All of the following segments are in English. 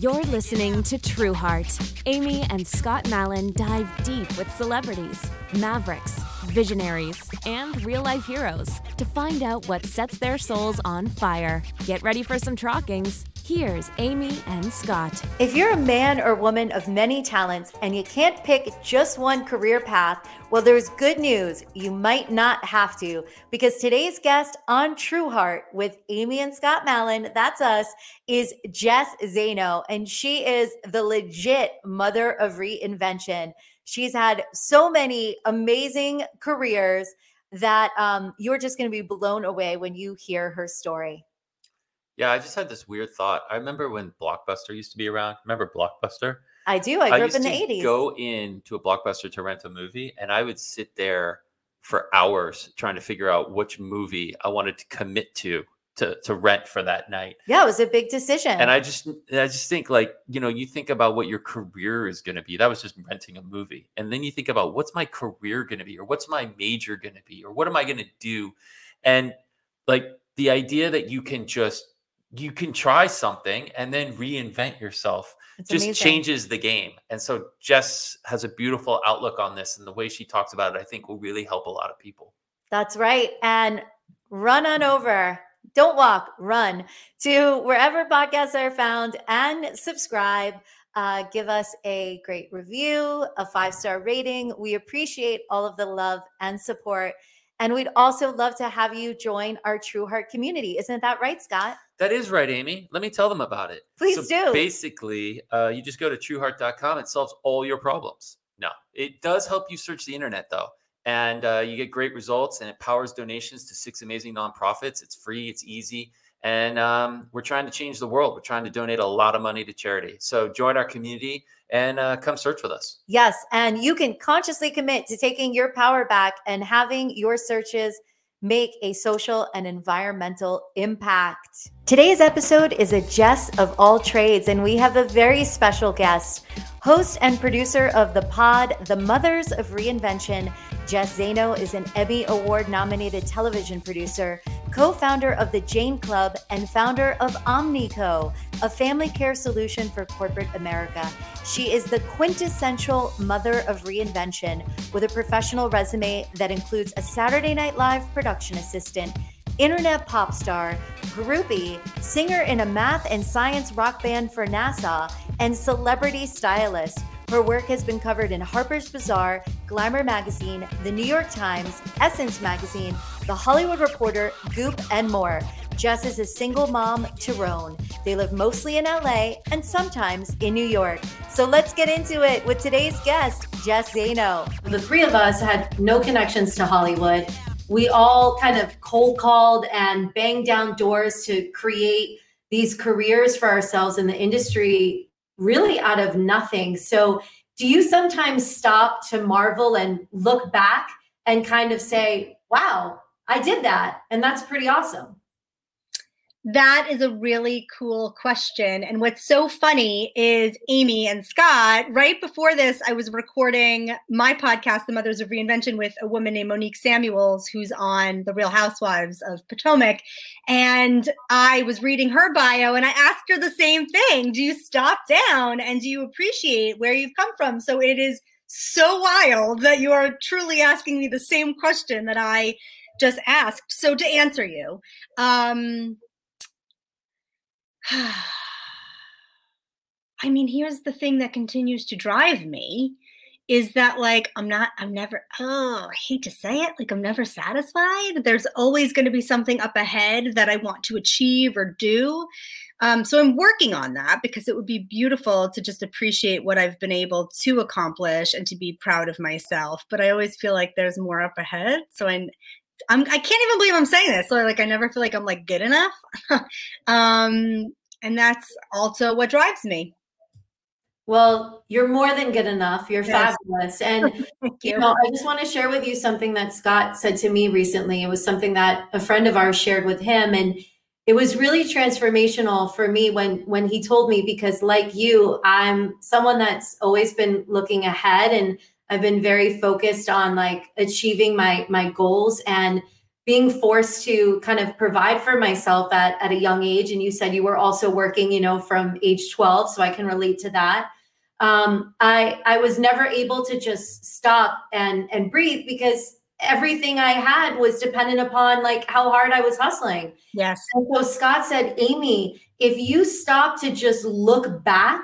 You're listening to True Heart. Amy and Scott Mallon dive deep with celebrities, mavericks, visionaries, and real life heroes to find out what sets their souls on fire. Get ready for some trockings. Here's Amy and Scott. If you're a man or woman of many talents and you can't pick just one career path, well, there's good news. You might not have to because today's guest on True Heart with Amy and Scott Mallon, that's us, is Jess Zaino. And she is the legit mother of reinvention. She's had so many amazing careers that um, you're just going to be blown away when you hear her story. Yeah, I just had this weird thought. I remember when Blockbuster used to be around. Remember Blockbuster? I do. I grew up in the eighties. Go into a Blockbuster to rent a movie, and I would sit there for hours trying to figure out which movie I wanted to commit to to to rent for that night. Yeah, it was a big decision. And I just I just think like, you know, you think about what your career is going to be. That was just renting a movie. And then you think about what's my career going to be or what's my major going to be or what am I going to do? And like the idea that you can just you can try something and then reinvent yourself it's just amazing. changes the game. And so Jess has a beautiful outlook on this and the way she talks about it I think will really help a lot of people. That's right. And run on over. Don't walk, run to wherever podcasts are found and subscribe. Uh, give us a great review, a five star rating. We appreciate all of the love and support. And we'd also love to have you join our True Heart community. Isn't that right, Scott? That is right, Amy. Let me tell them about it. Please so do. Basically, uh, you just go to trueheart.com. It solves all your problems. No, it does help you search the internet, though. And uh, you get great results, and it powers donations to six amazing nonprofits. It's free, it's easy. And um, we're trying to change the world. We're trying to donate a lot of money to charity. So join our community and uh, come search with us. Yes. And you can consciously commit to taking your power back and having your searches make a social and environmental impact. Today's episode is a Jess of all trades, and we have a very special guest, host and producer of the pod, The Mothers of Reinvention. Jess Zaino is an Emmy Award nominated television producer, co founder of the Jane Club, and founder of OmniCo, a family care solution for corporate America. She is the quintessential mother of reinvention with a professional resume that includes a Saturday Night Live production assistant, internet pop star, groupie, singer in a math and science rock band for NASA, and celebrity stylist. Her work has been covered in Harper's Bazaar, Glamour Magazine, The New York Times, Essence Magazine, The Hollywood Reporter, Goop, and more. Jess is a single mom to Roan. They live mostly in LA and sometimes in New York. So let's get into it with today's guest, Jess Zaino. The three of us had no connections to Hollywood. We all kind of cold called and banged down doors to create these careers for ourselves in the industry really out of nothing. So, do you sometimes stop to marvel and look back and kind of say, wow, I did that? And that's pretty awesome. That is a really cool question. And what's so funny is Amy and Scott, right before this, I was recording my podcast, The Mothers of Reinvention, with a woman named Monique Samuels, who's on The Real Housewives of Potomac. And I was reading her bio and I asked her the same thing Do you stop down and do you appreciate where you've come from? So it is so wild that you are truly asking me the same question that I just asked. So to answer you, um, I mean, here's the thing that continues to drive me is that like I'm not I'm never oh, I hate to say it, like I'm never satisfied. There's always going to be something up ahead that I want to achieve or do. Um, so I'm working on that because it would be beautiful to just appreciate what I've been able to accomplish and to be proud of myself. But I always feel like there's more up ahead. So I I'm I can't even believe I'm saying this. So like I never feel like I'm like good enough. um and that's also what drives me. Well, you're more than good enough. You're yes. fabulous. And you. you know, I just want to share with you something that Scott said to me recently. It was something that a friend of ours shared with him and it was really transformational for me when when he told me because like you, I'm someone that's always been looking ahead and I've been very focused on like achieving my my goals and being forced to kind of provide for myself at, at a young age. And you said you were also working, you know, from age 12. So I can relate to that. Um, I, I was never able to just stop and, and breathe because everything I had was dependent upon like how hard I was hustling. Yes. And so Scott said, Amy, if you stop to just look back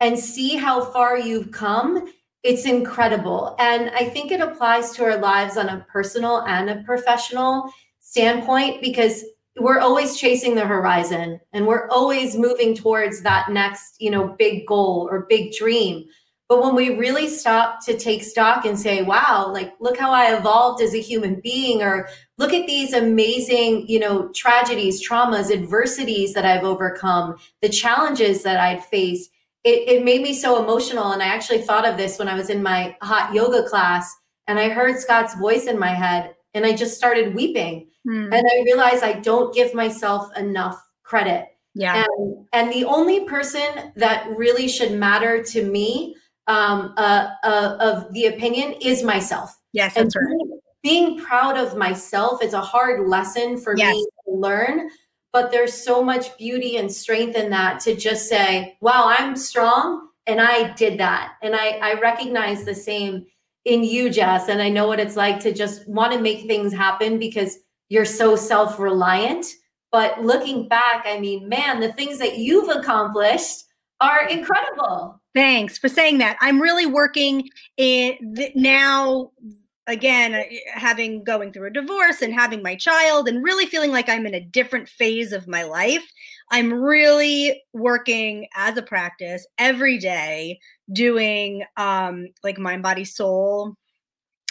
and see how far you've come, it's incredible. And I think it applies to our lives on a personal and a professional standpoint because we're always chasing the horizon and we're always moving towards that next, you know, big goal or big dream. But when we really stop to take stock and say, wow, like, look how I evolved as a human being, or look at these amazing, you know, tragedies, traumas, adversities that I've overcome, the challenges that I'd faced, it, it made me so emotional. And I actually thought of this when I was in my hot yoga class and I heard Scott's voice in my head and I just started weeping. Hmm. And I realized I don't give myself enough credit. Yeah. And, and the only person that really should matter to me um, uh, uh, of the opinion is myself. Yes, that's and right. Being, being proud of myself is a hard lesson for yes. me to learn but there's so much beauty and strength in that to just say, wow, I'm strong and I did that. And I, I recognize the same in you, Jess. And I know what it's like to just want to make things happen because you're so self reliant. But looking back, I mean, man, the things that you've accomplished are incredible. Thanks for saying that. I'm really working in now again uh, having going through a divorce and having my child and really feeling like i'm in a different phase of my life i'm really working as a practice every day doing um like mind body soul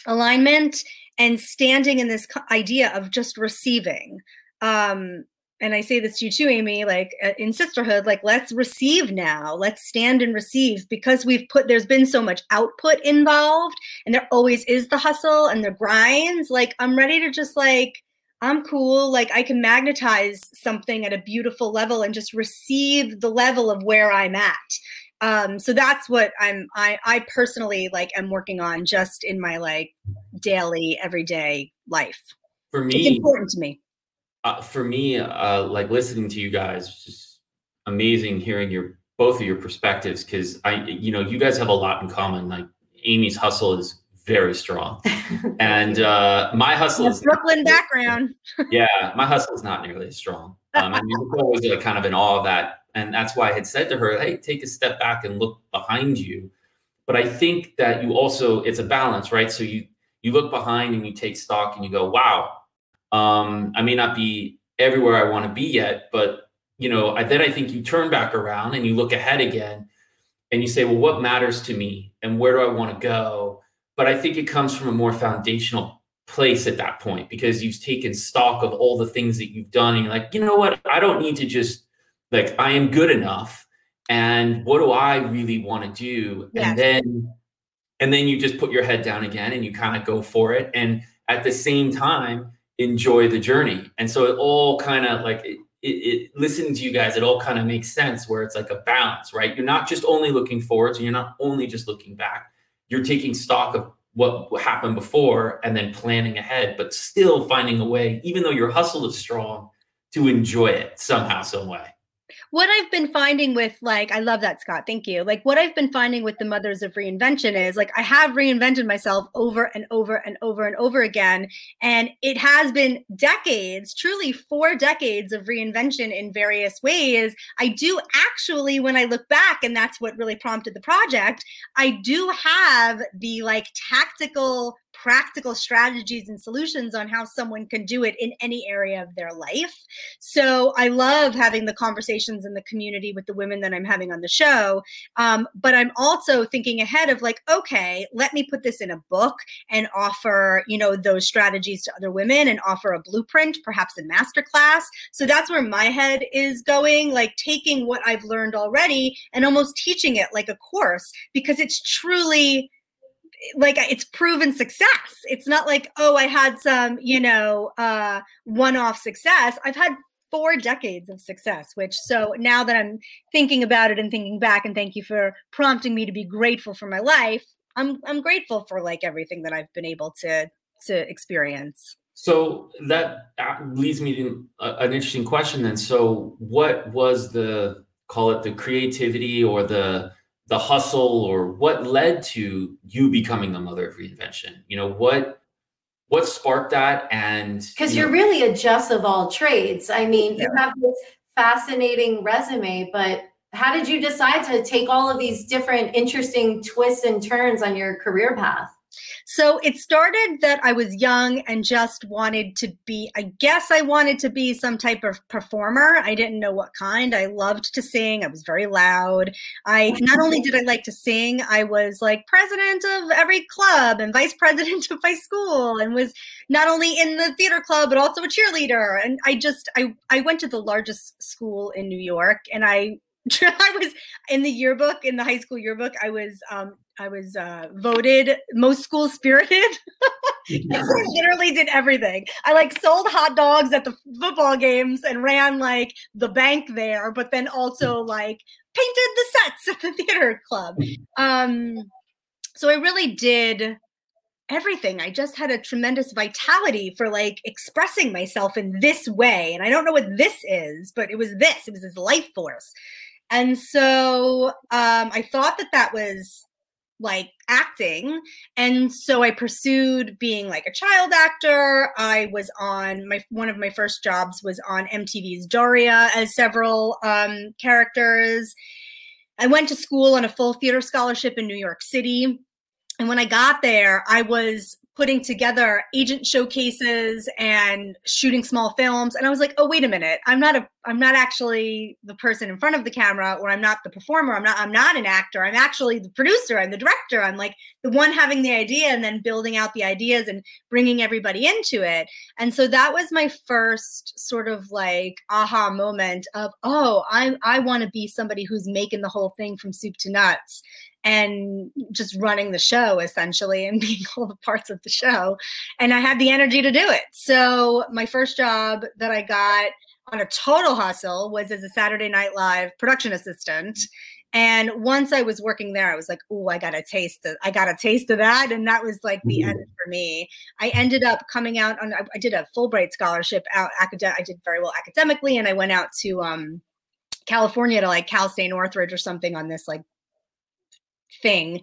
alignment and standing in this idea of just receiving um and I say this to you too, Amy, like uh, in sisterhood, like let's receive now. Let's stand and receive because we've put, there's been so much output involved and there always is the hustle and the grinds. Like I'm ready to just like, I'm cool. Like I can magnetize something at a beautiful level and just receive the level of where I'm at. Um, so that's what I'm, I, I personally like am working on just in my like daily, everyday life. For me, it's important to me uh, for me, uh, like listening to you guys, just amazing hearing your both of your perspectives because I, you know, you guys have a lot in common. Like Amy's hustle is very strong, and uh, my hustle is Brooklyn background. yeah, my hustle is not nearly as strong. Um, I mean, was like kind of in awe of that, and that's why I had said to her, "Hey, take a step back and look behind you." But I think that you also it's a balance, right? So you you look behind and you take stock and you go, "Wow, um, I may not be everywhere I want to be yet, but you know, I, then I think you turn back around and you look ahead again and you say, well, what matters to me and where do I want to go? But I think it comes from a more foundational place at that point because you've taken stock of all the things that you've done and you're like, you know what? I don't need to just like I am good enough. And what do I really want to do? Yes. And then and then you just put your head down again and you kind of go for it. And at the same time, enjoy the journey. And so it all kind of like it, it, it, listening to you guys, it all kind of makes sense where it's like a balance, right? You're not just only looking forwards and you're not only just looking back. You're taking stock of what happened before and then planning ahead, but still finding a way, even though your hustle is strong, to enjoy it somehow, some way what I've been finding with like, I love that, Scott. Thank you. Like, what I've been finding with the mothers of reinvention is like, I have reinvented myself over and over and over and over again. And it has been decades, truly four decades of reinvention in various ways. I do actually, when I look back, and that's what really prompted the project, I do have the like tactical practical strategies and solutions on how someone can do it in any area of their life. So I love having the conversations in the community with the women that I'm having on the show. Um, but I'm also thinking ahead of like, okay, let me put this in a book and offer, you know, those strategies to other women and offer a blueprint, perhaps a masterclass. So that's where my head is going, like taking what I've learned already and almost teaching it like a course because it's truly like it's proven success. It's not like, oh, I had some, you know, uh, one off success. I've had four decades of success, which so now that I'm thinking about it and thinking back, and thank you for prompting me to be grateful for my life. I'm I'm grateful for like everything that I've been able to to experience. So that uh, leads me to an interesting question then. So what was the call it the creativity or the the hustle or what led to you becoming the mother of reinvention? You know, what what sparked that and because you are really a just of all trades. I mean, yeah. you have this fascinating resume, but how did you decide to take all of these different interesting twists and turns on your career path? So it started that I was young and just wanted to be, I guess I wanted to be some type of performer. I didn't know what kind. I loved to sing. I was very loud. I not only did I like to sing, I was like president of every club and vice president of my school and was not only in the theater club but also a cheerleader. And I just I I went to the largest school in New York and I I was in the yearbook in the high school yearbook. I was um, I was uh, voted most school spirited. I literally did everything. I like sold hot dogs at the football games and ran like the bank there, but then also like painted the sets at the theater club. Um, so I really did everything. I just had a tremendous vitality for like expressing myself in this way. And I don't know what this is, but it was this. It was this life force. And so um, I thought that that was like acting. And so i pursued being like a child actor. I was on my one of my first jobs was on mtv's daria as several um, characters. I went to school on a full theater scholarship in new york city. And when i got there i was putting together agent showcases and shooting small films. And i was like oh wait a minute. I'm not a i'm not actually the person in front of the camera or i'm not the performer. I'm not i'm not an actor. I'm actually the producer. I'm the director. I'm like the one having the idea and then building out the ideas and bringing everybody into it. And so that was my first sort of like aha moment of oh i i want to be somebody who's making the whole thing from soup to nuts and just running the show essentially and being all the parts of the show. And I had the energy to do it. So my first job that I got on a total hustle was as a Saturday Night Live production assistant. And once I was working there, I was like, "Oh, I got a taste. Of, I got a taste of that," and that was like the mm-hmm. end for me. I ended up coming out on. I did a Fulbright scholarship out. Academic. I did very well academically, and I went out to um, California to like Cal State Northridge or something on this like thing.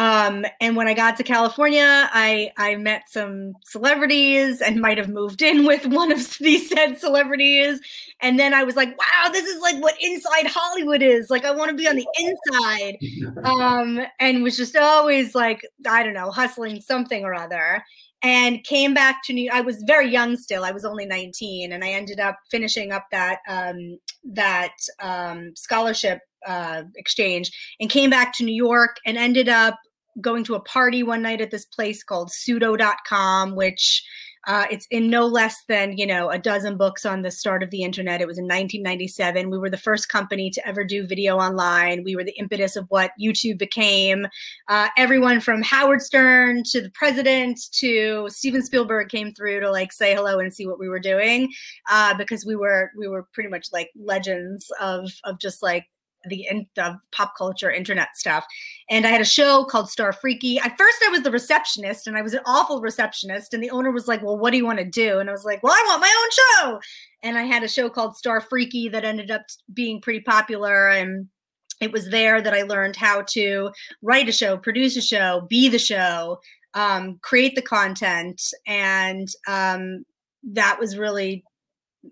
Um, and when I got to California, I I met some celebrities and might have moved in with one of these said celebrities. And then I was like, wow, this is like what inside Hollywood is. Like I want to be on the inside. Um, and was just always like, I don't know, hustling something or other. And came back to New. I was very young still. I was only 19, and I ended up finishing up that um, that um, scholarship uh, exchange and came back to New York and ended up going to a party one night at this place called pseudo.com, which uh, it's in no less than you know a dozen books on the start of the internet. It was in 1997. We were the first company to ever do video online. We were the impetus of what YouTube became. Uh, everyone from Howard Stern to the president to Steven Spielberg came through to like say hello and see what we were doing uh, because we were we were pretty much like legends of of just like the, the pop culture internet stuff. And I had a show called Star Freaky. At first, I was the receptionist and I was an awful receptionist. And the owner was like, Well, what do you want to do? And I was like, Well, I want my own show. And I had a show called Star Freaky that ended up being pretty popular. And it was there that I learned how to write a show, produce a show, be the show, um, create the content. And um, that was really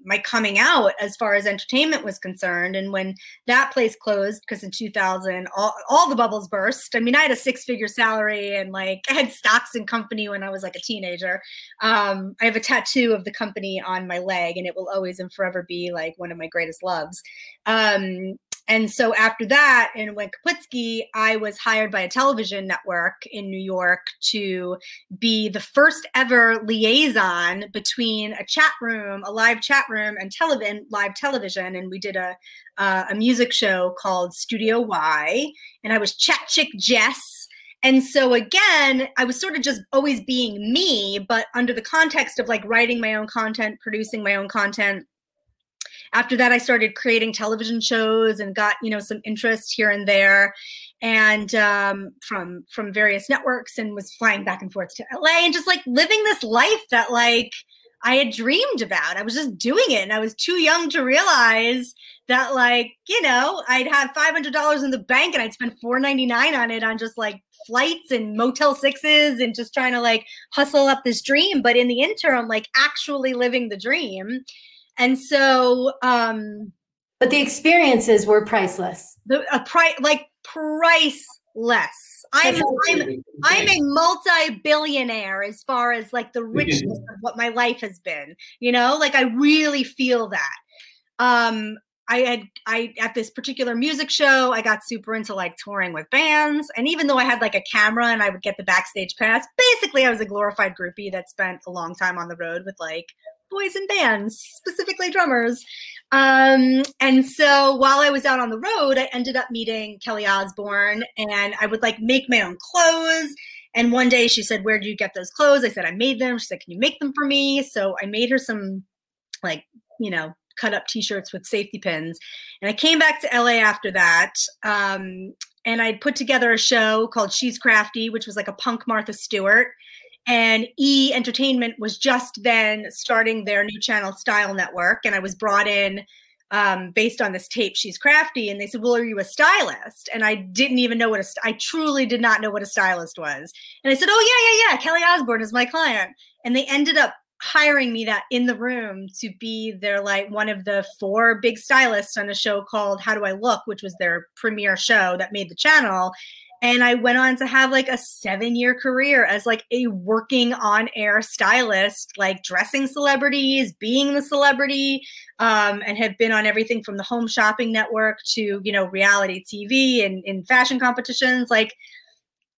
my coming out as far as entertainment was concerned. And when that place closed, because in 2000, all, all the bubbles burst. I mean, I had a six figure salary and like I had stocks in company when I was like a teenager. Um, I have a tattoo of the company on my leg, and it will always and forever be like one of my greatest loves. Um, and so after that, in when Kaputski, I was hired by a television network in New York to be the first ever liaison between a chat room, a live chat room, and television, live television. And we did a uh, a music show called Studio Y, and I was Chat Chick Jess. And so again, I was sort of just always being me, but under the context of like writing my own content, producing my own content after that i started creating television shows and got you know some interest here and there and um, from from various networks and was flying back and forth to la and just like living this life that like I had dreamed about. I was just doing it and I was too young to realize that like, you know, I'd have $500 in the bank and I'd spend 4.99 on it on just like flights and motel sixes and just trying to like hustle up this dream, but in the interim like actually living the dream. And so um but the experiences were priceless. The a price like priceless. I'm I'm, I'm a multi-billionaire as far as like the richness of what my life has been. You know, like I really feel that. Um, I had I at this particular music show, I got super into like touring with bands. And even though I had like a camera and I would get the backstage pass, basically I was a glorified groupie that spent a long time on the road with like boys and bands, specifically drummers. Um, and so while I was out on the road, I ended up meeting Kelly Osbourne and I would like make my own clothes. And one day she said, Where did you get those clothes? I said, I made them. She said, Can you make them for me? So I made her some like, you know, cut up t-shirts with safety pins. And I came back to LA after that. Um, and I'd put together a show called She's Crafty, which was like a punk Martha Stewart and E Entertainment was just then starting their new channel Style Network, and I was brought in um, based on this tape. She's crafty, and they said, "Well, are you a stylist?" And I didn't even know what a st- I truly did not know what a stylist was. And I said, "Oh yeah, yeah, yeah. Kelly Osbourne is my client," and they ended up hiring me that in the room to be their like one of the four big stylists on a show called How Do I Look, which was their premiere show that made the channel and I went on to have like a seven year career as like a working on air stylist, like dressing celebrities, being the celebrity, um, and have been on everything from the Home Shopping Network to you know reality TV and in fashion competitions. Like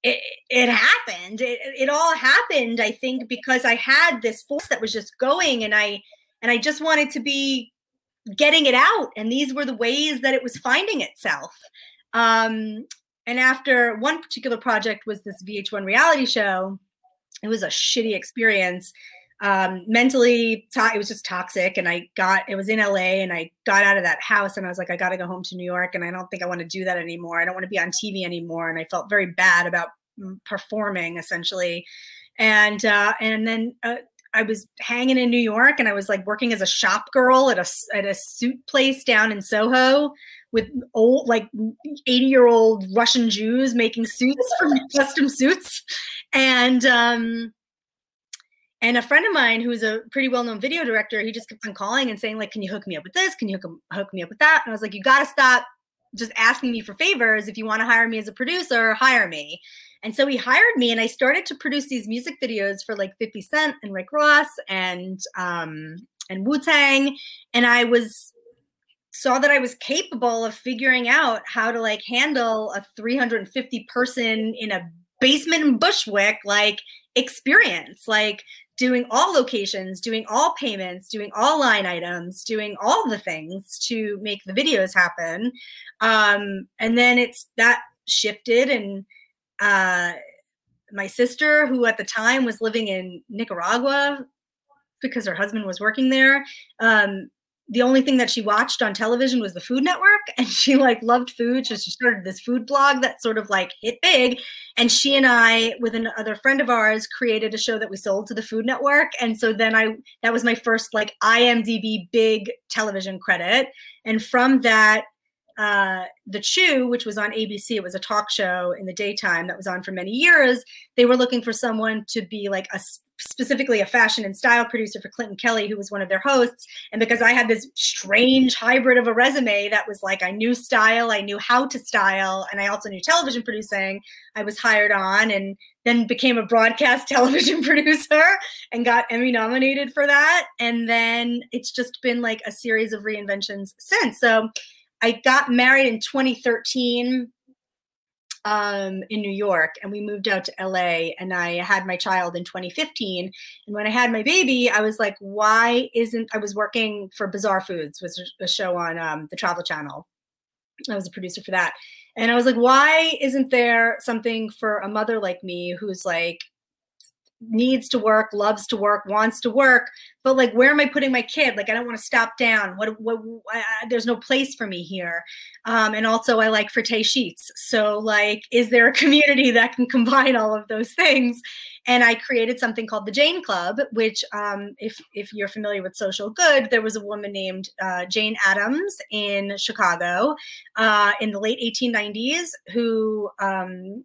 it, it happened. It, it all happened. I think because I had this force that was just going, and I and I just wanted to be getting it out, and these were the ways that it was finding itself. Um, and after one particular project was this VH1 reality show, it was a shitty experience. Um, mentally, to- it was just toxic. And I got, it was in LA and I got out of that house and I was like, I got to go home to New York. And I don't think I want to do that anymore. I don't want to be on TV anymore. And I felt very bad about mm, performing essentially. And, uh, and then, uh, I was hanging in New York and I was like working as a shop girl at a at a suit place down in Soho with old like 80 year old russian jews making suits for custom suits. And um and a friend of mine who's a pretty well-known video director he just kept on calling and saying like can you hook me up with this? Can you hook, hook me up with that? And i was like you got to stop just asking me for favors if you want to hire me as a producer hire me. And so he hired me and i started to produce these music videos for like 50 cent and rick ross and um and wu-tang. And i was saw that I was capable of figuring out how to like handle a 350 person in a basement in Bushwick like experience, like doing all locations, doing all payments, doing all line items, doing all the things to make the videos happen. Um, and then it's that shifted and uh, my sister, who at the time was living in Nicaragua because her husband was working there, um, the only thing that she watched on television was the Food Network, and she like loved food. So she started this food blog that sort of like hit big. And she and I, with another friend of ours, created a show that we sold to the Food Network. And so then I that was my first like IMDb big television credit. And from that, uh, the Chew, which was on ABC, it was a talk show in the daytime that was on for many years. They were looking for someone to be like a specifically a fashion and style producer for Clinton Kelly, who was one of their hosts. And because I had this strange hybrid of a resume that was like I knew style, I knew how to style, and I also knew television producing, I was hired on and then became a broadcast television producer and got Emmy nominated for that. And then it's just been like a series of reinventions since. So I got married in 2013 um, in New York, and we moved out to LA. And I had my child in 2015. And when I had my baby, I was like, "Why isn't?" I was working for Bizarre Foods, was a show on um, the Travel Channel. I was a producer for that, and I was like, "Why isn't there something for a mother like me who's like needs to work, loves to work, wants to work, but like where am I putting my kid? Like I don't want to stop down. What what I, there's no place for me here. Um, and also I like frette sheets. So like is there a community that can combine all of those things? And I created something called the Jane Club, which um, if if you're familiar with social good, there was a woman named uh, Jane Addams in Chicago uh, in the late 1890s who um,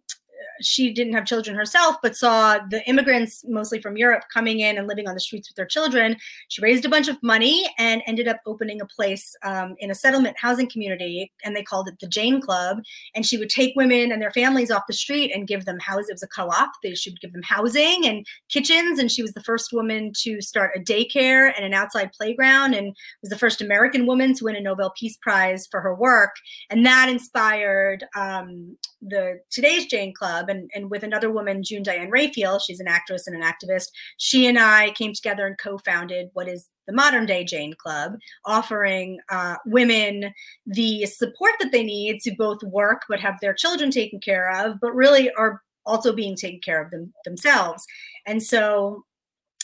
she didn't have children herself, but saw the immigrants, mostly from Europe, coming in and living on the streets with their children. She raised a bunch of money and ended up opening a place um, in a settlement housing community, and they called it the Jane Club. And she would take women and their families off the street and give them houses. It was a co-op. They, she would give them housing and kitchens. And she was the first woman to start a daycare and an outside playground, and was the first American woman to win a Nobel Peace Prize for her work. And that inspired um, the today's Jane Club and, and with another woman, June Diane Raphael, she's an actress and an activist. She and I came together and co-founded what is the modern day Jane Club, offering uh, women the support that they need to both work but have their children taken care of, but really are also being taken care of them themselves. And so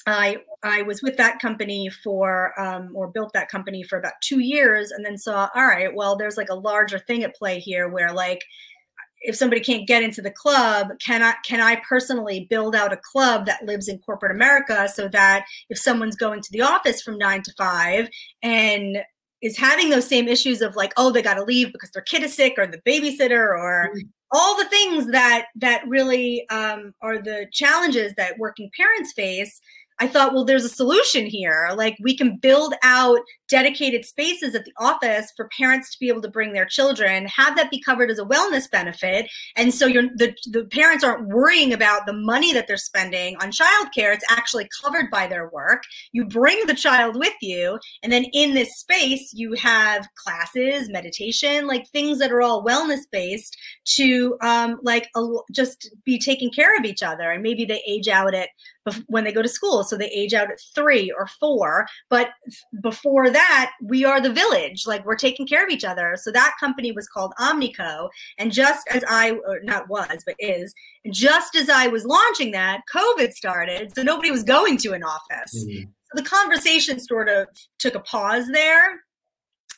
I I was with that company for um, or built that company for about two years, and then saw all right, well, there's like a larger thing at play here where like if somebody can't get into the club can i can i personally build out a club that lives in corporate america so that if someone's going to the office from 9 to 5 and is having those same issues of like oh they got to leave because their kid is sick or the babysitter or mm-hmm. all the things that that really um, are the challenges that working parents face I thought, well, there's a solution here. Like we can build out dedicated spaces at the office for parents to be able to bring their children, have that be covered as a wellness benefit. And so you're the, the parents aren't worrying about the money that they're spending on childcare. It's actually covered by their work. You bring the child with you. And then in this space, you have classes, meditation, like things that are all wellness based to um, like a, just be taking care of each other. And maybe they age out at when they go to school. So they age out at three or four. But before that, we are the village. Like we're taking care of each other. So that company was called Omnico. And just as I, or not was, but is, just as I was launching that, COVID started. So nobody was going to an office. Mm-hmm. So the conversation sort of took a pause there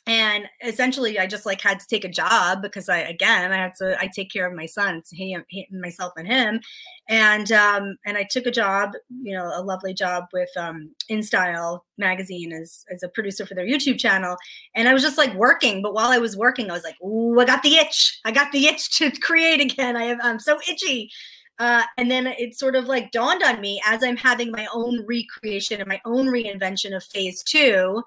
and essentially i just like had to take a job because i again i had to i take care of my sons he, he myself and him. And um and i took a job you know a lovely job with um InStyle magazine as as a producer for their youtube channel. And i was just like working but while i was working i was like oh i got the itch. I got the itch to create again. I have i'm so itchy. Uh, and then it sort of like dawned on me as I'm having my own recreation and my own reinvention of phase two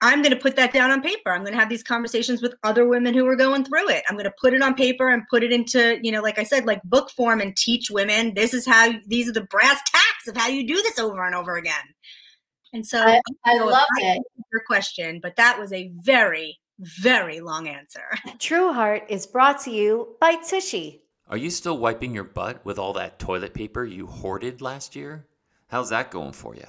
I'm going to put that down on paper. I'm going to have these conversations with other women who are going through it. I'm going to put it on paper and put it into, you know, like I said, like book form and teach women this is how these are the brass tacks of how you do this over and over again. And so I, I love it. Your question, but that was a very, very long answer. True Heart is brought to you by Tushy. Are you still wiping your butt with all that toilet paper you hoarded last year? How's that going for you?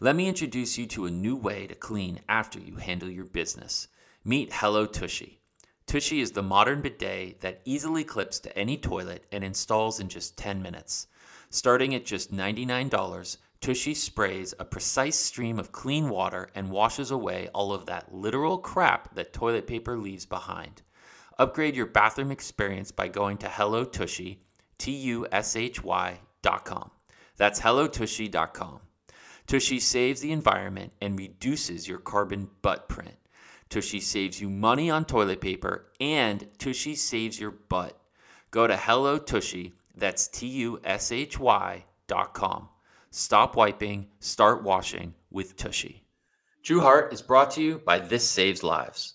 Let me introduce you to a new way to clean after you handle your business. Meet Hello Tushy. Tushy is the modern bidet that easily clips to any toilet and installs in just 10 minutes. Starting at just $99, Tushy sprays a precise stream of clean water and washes away all of that literal crap that toilet paper leaves behind. Upgrade your bathroom experience by going to HelloTushy, T-U-S-H-Y dot com. That's HelloTushy.com. Tushy saves the environment and reduces your carbon butt print. Tushy saves you money on toilet paper and Tushy saves your butt. Go to Hello Tushy, that's T U S H Y dot com. Stop wiping, start washing with Tushy. True Heart is brought to you by This Saves Lives.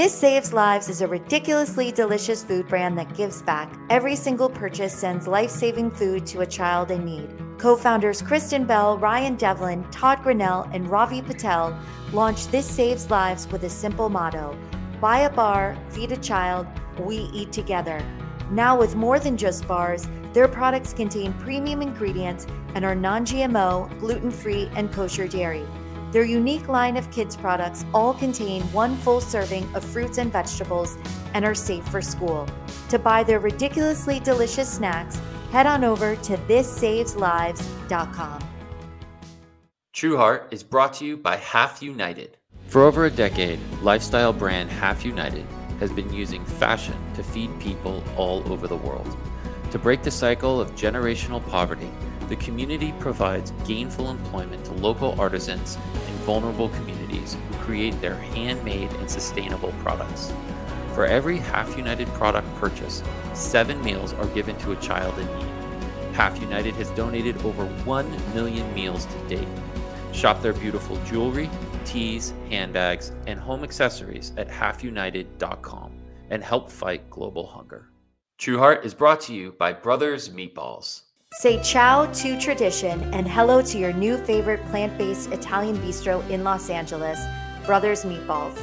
This Saves Lives is a ridiculously delicious food brand that gives back. Every single purchase sends life saving food to a child in need. Co founders Kristen Bell, Ryan Devlin, Todd Grinnell, and Ravi Patel launched This Saves Lives with a simple motto Buy a bar, feed a child, we eat together. Now, with more than just bars, their products contain premium ingredients and are non GMO, gluten free, and kosher dairy. Their unique line of kids' products all contain one full serving of fruits and vegetables and are safe for school. To buy their ridiculously delicious snacks, head on over to thisSavesLives.com. True Heart is brought to you by Half United. For over a decade, lifestyle brand Half United has been using fashion to feed people all over the world. To break the cycle of generational poverty, the community provides gainful employment to local artisans in vulnerable communities who create their handmade and sustainable products. For every Half United product purchased, seven meals are given to a child in need. Half United has donated over 1 million meals to date. Shop their beautiful jewelry, teas, handbags, and home accessories at halfunited.com and help fight global hunger. True Heart is brought to you by Brothers Meatballs. Say ciao to tradition and hello to your new favorite plant based Italian bistro in Los Angeles, Brothers Meatballs.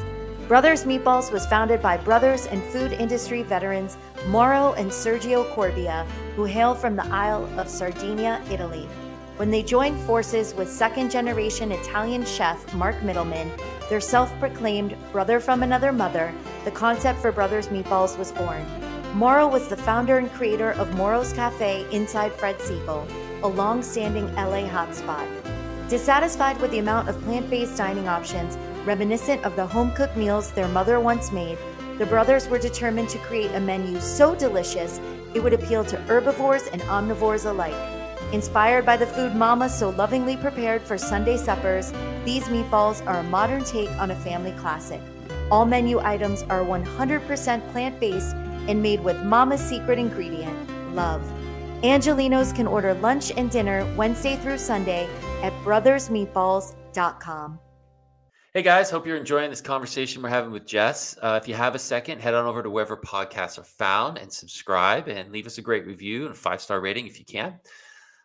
Brothers Meatballs was founded by brothers and food industry veterans Mauro and Sergio Corbia, who hail from the Isle of Sardinia, Italy. When they joined forces with second generation Italian chef Mark Middleman, their self proclaimed brother from another mother, the concept for Brothers Meatballs was born. Mauro was the founder and creator of Mauro's Cafe inside Fred Segal, a long standing LA hotspot. Dissatisfied with the amount of plant based dining options, reminiscent of the home cooked meals their mother once made, the brothers were determined to create a menu so delicious it would appeal to herbivores and omnivores alike. Inspired by the food Mama so lovingly prepared for Sunday suppers, these meatballs are a modern take on a family classic. All menu items are 100% plant based and made with Mama's secret ingredient, love. Angelenos can order lunch and dinner Wednesday through Sunday at brothersmeatballs.com. Hey guys, hope you're enjoying this conversation we're having with Jess. Uh, if you have a second, head on over to wherever podcasts are found and subscribe and leave us a great review and a five star rating if you can.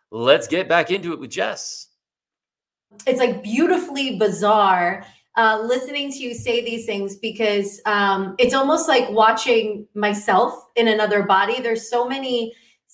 Let's get back into it with Jess. It's like beautifully bizarre uh, listening to you say these things because um, it's almost like watching myself in another body. There's so many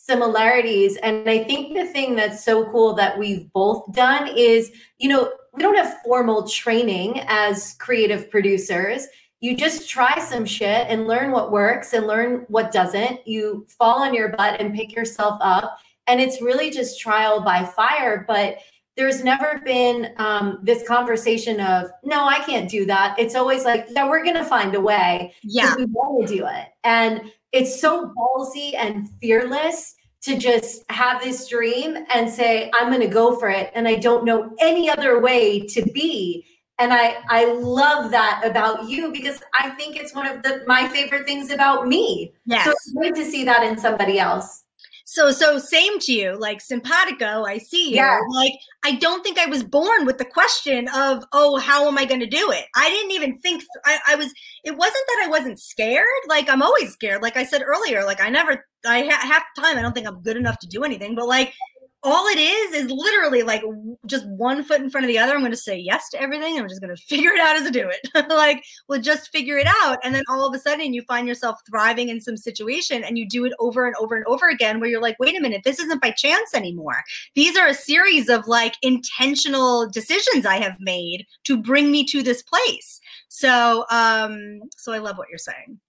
similarities. And I think the thing that's so cool that we've both done is, you know, we don't have formal training as creative producers. You just try some shit and learn what works and learn what doesn't. You fall on your butt and pick yourself up. And it's really just trial by fire. But there's never been um, this conversation of, no, I can't do that. It's always like, yeah, we're going to find a way. Yeah. We want to do it. And it's so ballsy and fearless to just have this dream and say i'm going to go for it and i don't know any other way to be and i i love that about you because i think it's one of the my favorite things about me yes. so it's great to see that in somebody else so so same to you like simpatico i see you. Yeah. like i don't think i was born with the question of oh how am i going to do it? I didn't even think I, I was it wasn't that i wasn't scared like i'm always scared. Like i said earlier like i never i ha- half the time i don't think i'm good enough to do anything but like all it is is literally like just one foot in front of the other. I'm going to say yes to everything. I'm just going to figure it out as I do it. like, we'll just figure it out. And then all of a sudden, you find yourself thriving in some situation and you do it over and over and over again where you're like, wait a minute, this isn't by chance anymore. These are a series of like intentional decisions I have made to bring me to this place. So, um, so I love what you're saying.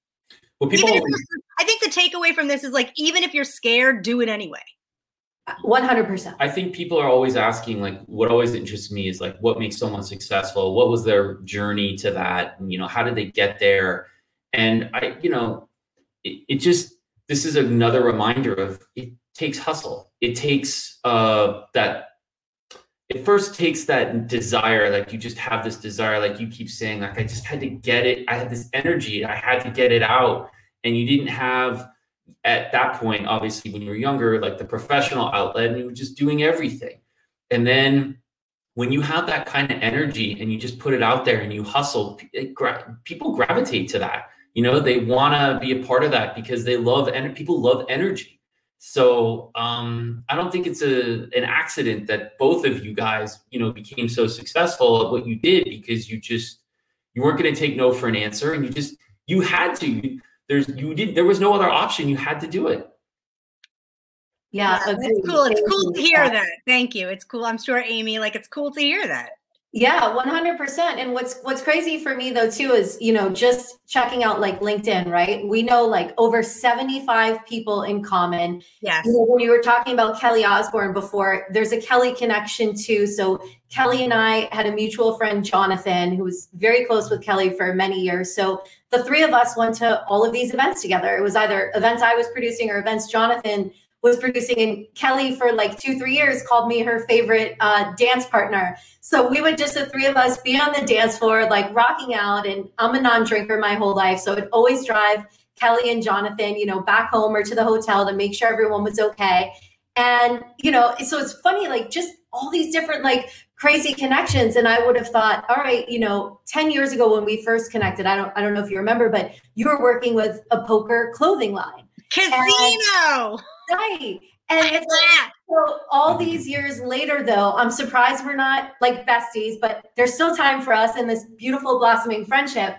Well, people, I think the takeaway from this is like, even if you're scared, do it anyway. 100%. I think people are always asking, like, what always interests me is like, what makes someone successful? What was their journey to that? You know, how did they get there? And I, you know, it, it just, this is another reminder of it takes hustle. It takes uh, that, it first takes that desire, like you just have this desire, like you keep saying, like, I just had to get it. I had this energy, I had to get it out. And you didn't have, at that point, obviously, when you were younger, like the professional outlet, and you were just doing everything. And then when you have that kind of energy and you just put it out there and you hustle, gra- people gravitate to that. You know, they want to be a part of that because they love and people love energy. So um, I don't think it's a an accident that both of you guys, you know, became so successful at what you did because you just you weren't going to take no for an answer and you just you had to there's you didn't there was no other option you had to do it yeah, yeah it's cool it's cool to hear that thank you it's cool i'm sure amy like it's cool to hear that Yeah, 100%. And what's what's crazy for me though too is, you know, just checking out like LinkedIn, right? We know like over 75 people in common. Yes. You know, when you were talking about Kelly Osbourne before, there's a Kelly connection too. So Kelly and I had a mutual friend, Jonathan, who was very close with Kelly for many years. So the three of us went to all of these events together. It was either events I was producing or events Jonathan was producing and kelly for like two three years called me her favorite uh, dance partner so we would just the three of us be on the dance floor like rocking out and i'm a non-drinker my whole life so i'd always drive kelly and jonathan you know back home or to the hotel to make sure everyone was okay and you know so it's funny like just all these different like crazy connections. And i would have thought all right you know 10 years ago when we first connected i don't i don't know if you remember but you were working with a poker clothing line. Casino! And, right. And it's like, so all these years later though i'm surprised we're not like besties but there's still time for us in this beautiful blossoming friendship.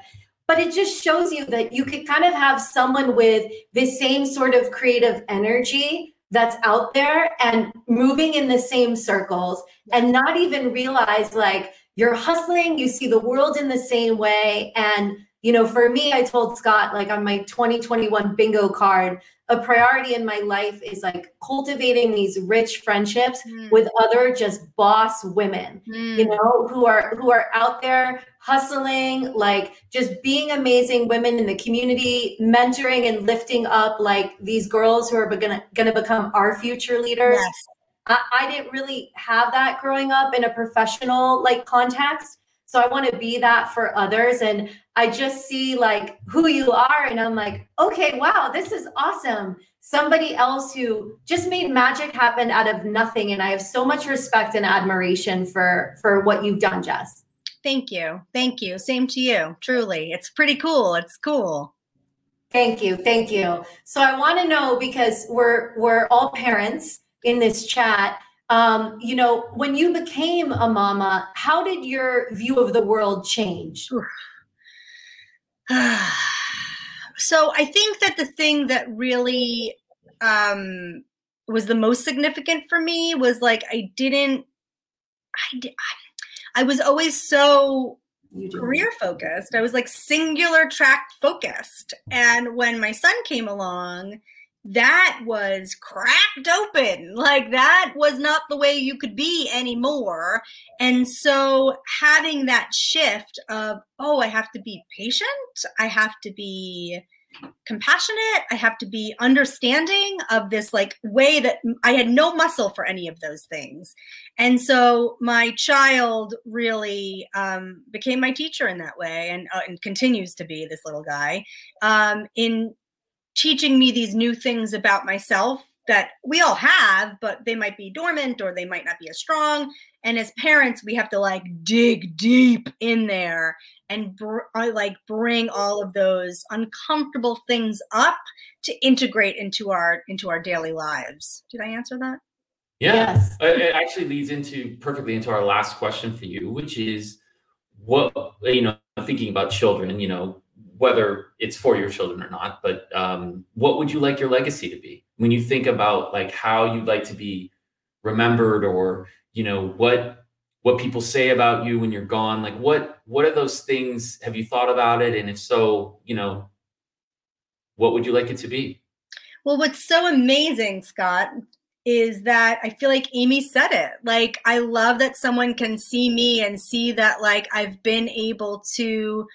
But it just shows you that you could kind of have someone with the same sort of creative energy that's out there and moving in the same circles and not even realize like you're hustling you see the world in the same way. And you know for me i told scott like on my 2021 bingo card a priority in my life is like cultivating these rich friendships mm. with other just boss women mm. you know who are who are out there hustling like just being amazing women in the community mentoring and lifting up like these girls who are gonna gonna become our future leaders yes. I, I didn't really have that growing up in a professional like context so I want to be that for others. And I just see like who you are. And I'm like, okay, wow, this is awesome. Somebody else who just made magic happen out of nothing. And I have so much respect and admiration for for what you've done, Jess. Thank you. Thank you. Same to you. Truly. It's pretty cool. It's cool. Thank you. Thank you. So I want to know because we're we're all parents in this chat um, you know, when you became a mama, how did your view of the world change? so I think that the thing that really um, was the most significant for me was like I didn't, I did, I was always so career focused. I was like singular track focused, and when my son came along that was cracked open. Like that was not the way you could be anymore. And so having that shift of, oh, I have to be patient, I have to be compassionate, I have to be understanding of this like way that I had no muscle for any of those things. And so my child really um, became my teacher in that way and, uh, and continues to be this little guy um, in teaching me these new things about myself that we all have, but they might be dormant or they might not be as strong. And as parents, we have to like dig deep in there and br- uh, like bring all of those uncomfortable things up to integrate into our into our daily lives. Did I answer that? Yeah, yes. it actually leads into perfectly into our last question for you, which is what you know, thinking about children. You know, whether it's for your children or not but um, what would you like your legacy to be? When you think about like how you'd like to be remembered or you know what what people say about you when you're gone like what what are those things? Have you thought about it? And if so you know what would you like it to be? Well what's so amazing scott is that I feel like Amy said it. Like, I love that someone can see me and see that, like, I've been able to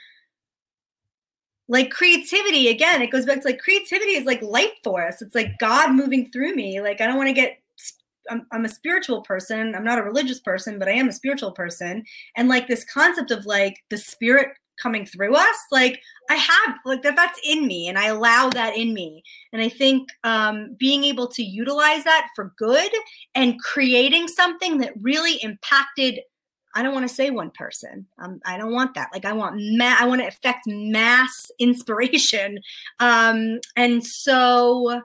like creativity again it goes back to like creativity is like life force it's like god moving through me. Like i don't want to get I'm, I'm a spiritual person. I'm not a religious person but i am a spiritual person. And like this concept of like the spirit coming through us like i have like that that's in me and i allow that in me. And i think um being able to utilize that for good and creating something that really impacted I don't want to say one person. Um, I don't want that. Like I want ma- I want to affect mass inspiration. Um, and so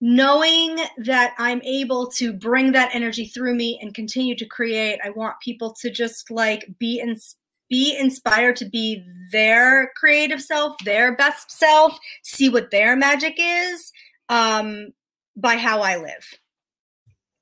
knowing that I'm able to bring that energy through me and continue to create, I want people to just like be in, be inspired to be their creative self, their best self, see what their magic is um, by how I live.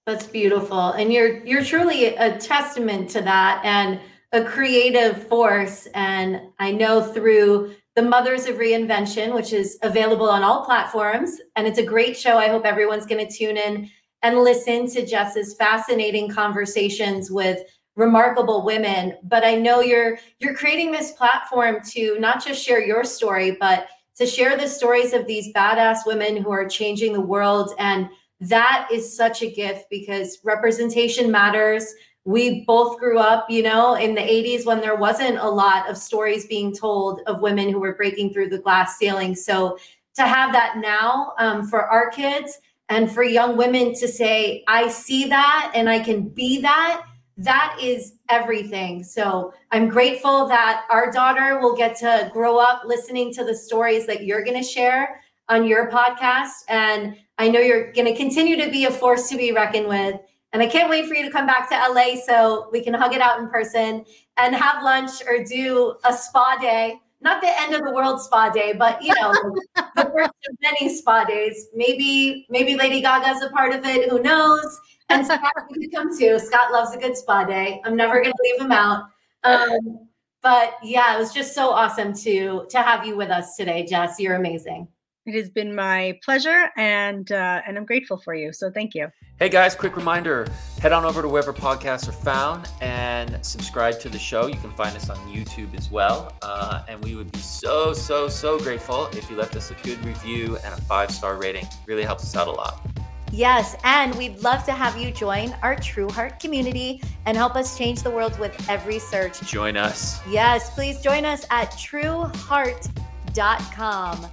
That's beautiful. And you're you're truly a testament to that. And a creative force. And I know through the Mothers of Reinvention, which is available on all platforms, and it's a great show. I hope everyone's going to tune in and listen to Jess's fascinating conversations with remarkable women but i know you're you're creating this platform to not just share your story but to share the stories of these badass women who are changing the world and that is such a gift because representation matters we both grew up you know in the 80s when there wasn't a lot of stories being told of women who were breaking through the glass ceiling so to have that now um, for our kids and for young women to say i see that and i can be that that is everything. So I'm grateful that our daughter will get to grow up listening to the stories that you're going to share on your podcast. And I know you're going to continue to be a force to be reckoned with. And I can't wait for you to come back to LA so we can hug it out in person and have lunch or do a spa day. Not the end of the world spa day, but you know, the first of many spa days. Maybe, maybe Lady Gaga's a part of it. Who knows? and Scott you can come too. Scott loves a good spa day. I'm never going to leave him out. Um, but yeah, it was just so awesome to to have you with us today, Jess. You're amazing. It has been my pleasure, and uh, and I'm grateful for you. So thank you. Hey guys, quick reminder: head on over to wherever podcasts are found and subscribe to the show. You can find us on YouTube as well, uh, and we would be so so so grateful if you left us a good review and a five star rating. Really helps us out a lot. Yes, and we'd love to have you join our True Heart community and help us change the world with every search. Join us. Yes, please join us at trueheart.com.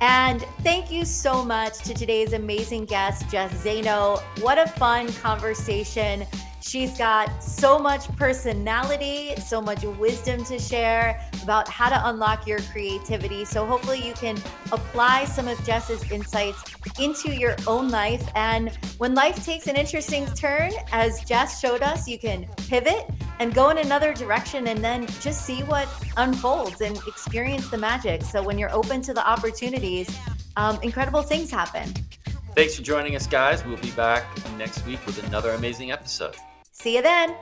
And thank you so much to today's amazing guest, Jess Zaino. What a fun conversation. She's got so much personality, so much wisdom to share about how to unlock your creativity. So, hopefully, you can apply some of Jess's insights into your own life. And when life takes an interesting turn, as Jess showed us, you can pivot and go in another direction and then just see what unfolds and experience the magic. So, when you're open to the opportunities, um, incredible things happen. Thanks for joining us, guys. We'll be back next week with another amazing episode. See you then.